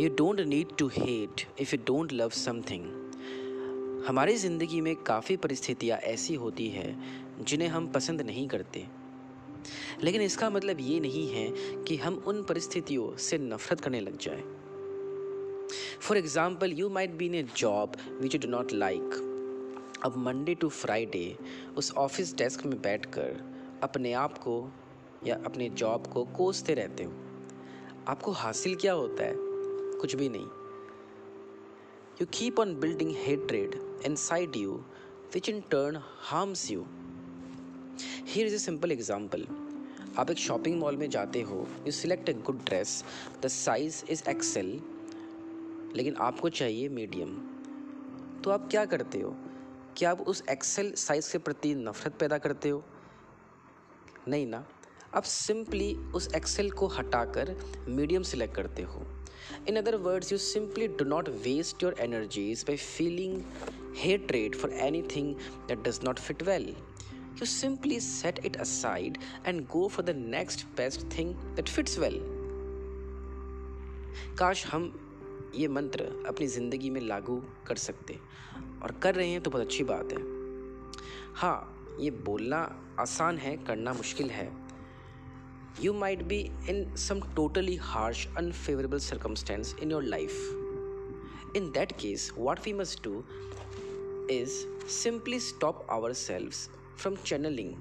You don't need to hate if you don't love something हमारी ज़िंदगी में काफ़ी परिस्थितियाँ ऐसी होती हैं जिन्हें हम पसंद नहीं करते। लेकिन इसका मतलब ये नहीं है कि हम उन परिस्थितियों से नफरत करने लग जाए। For example you might be in a job which you do not like अब मंडे टू फ्राइडे उस ऑफ़िस डेस्क में बैठकर अपने आप को या अपने जॉब को कोसते रहते हो। आपको हासिल क्या होता है? कुछ भी नहीं। You keep on building hatred inside you which in turn harms you here is a simple example आप एक शॉपिंग मॉल में जाते हो you select a good dress the size is XL लेकिन आपको चाहिए मीडियम तो आप क्या करते हो? क्या आप उस एक्सेल साइज़ के प्रति नफरत पैदा करते हो? नहीं ना। आप सिंपली उस एक्सेल को हटाकर मीडियम सिलेक्ट करते हो। In other words you simply do not waste your energies by feeling hatred for anything that does not fit well you simply set it aside and go for the next best thing that fits well काश हम ये मंत्र अपनी ज़िंदगी में लागू कर सकते और कर रहे हैं तो बहुत अच्छी बात है। हाँ ये बोलना आसान है, करना मुश्किल है। You might be in some totally harsh, unfavorable circumstance in your life. In that case, what we must do is simply stop ourselves from channeling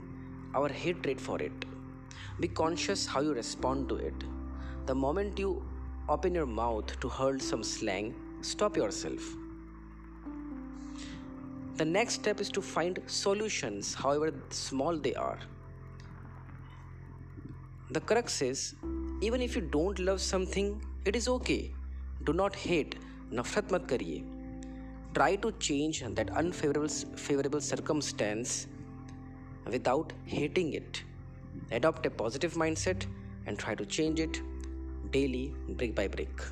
our hatred for it. Be conscious how you respond to it. The moment you open your mouth to hurl some slang, stop yourself. The next step is to find solutions, however small they are. The crux is even if you don't love something, it is okay. Do not hate. नफरत मत करिए Try to change that unfavorable favorable circumstance without hating it. Adopt a positive mindset and try to change it daily, brick by brick.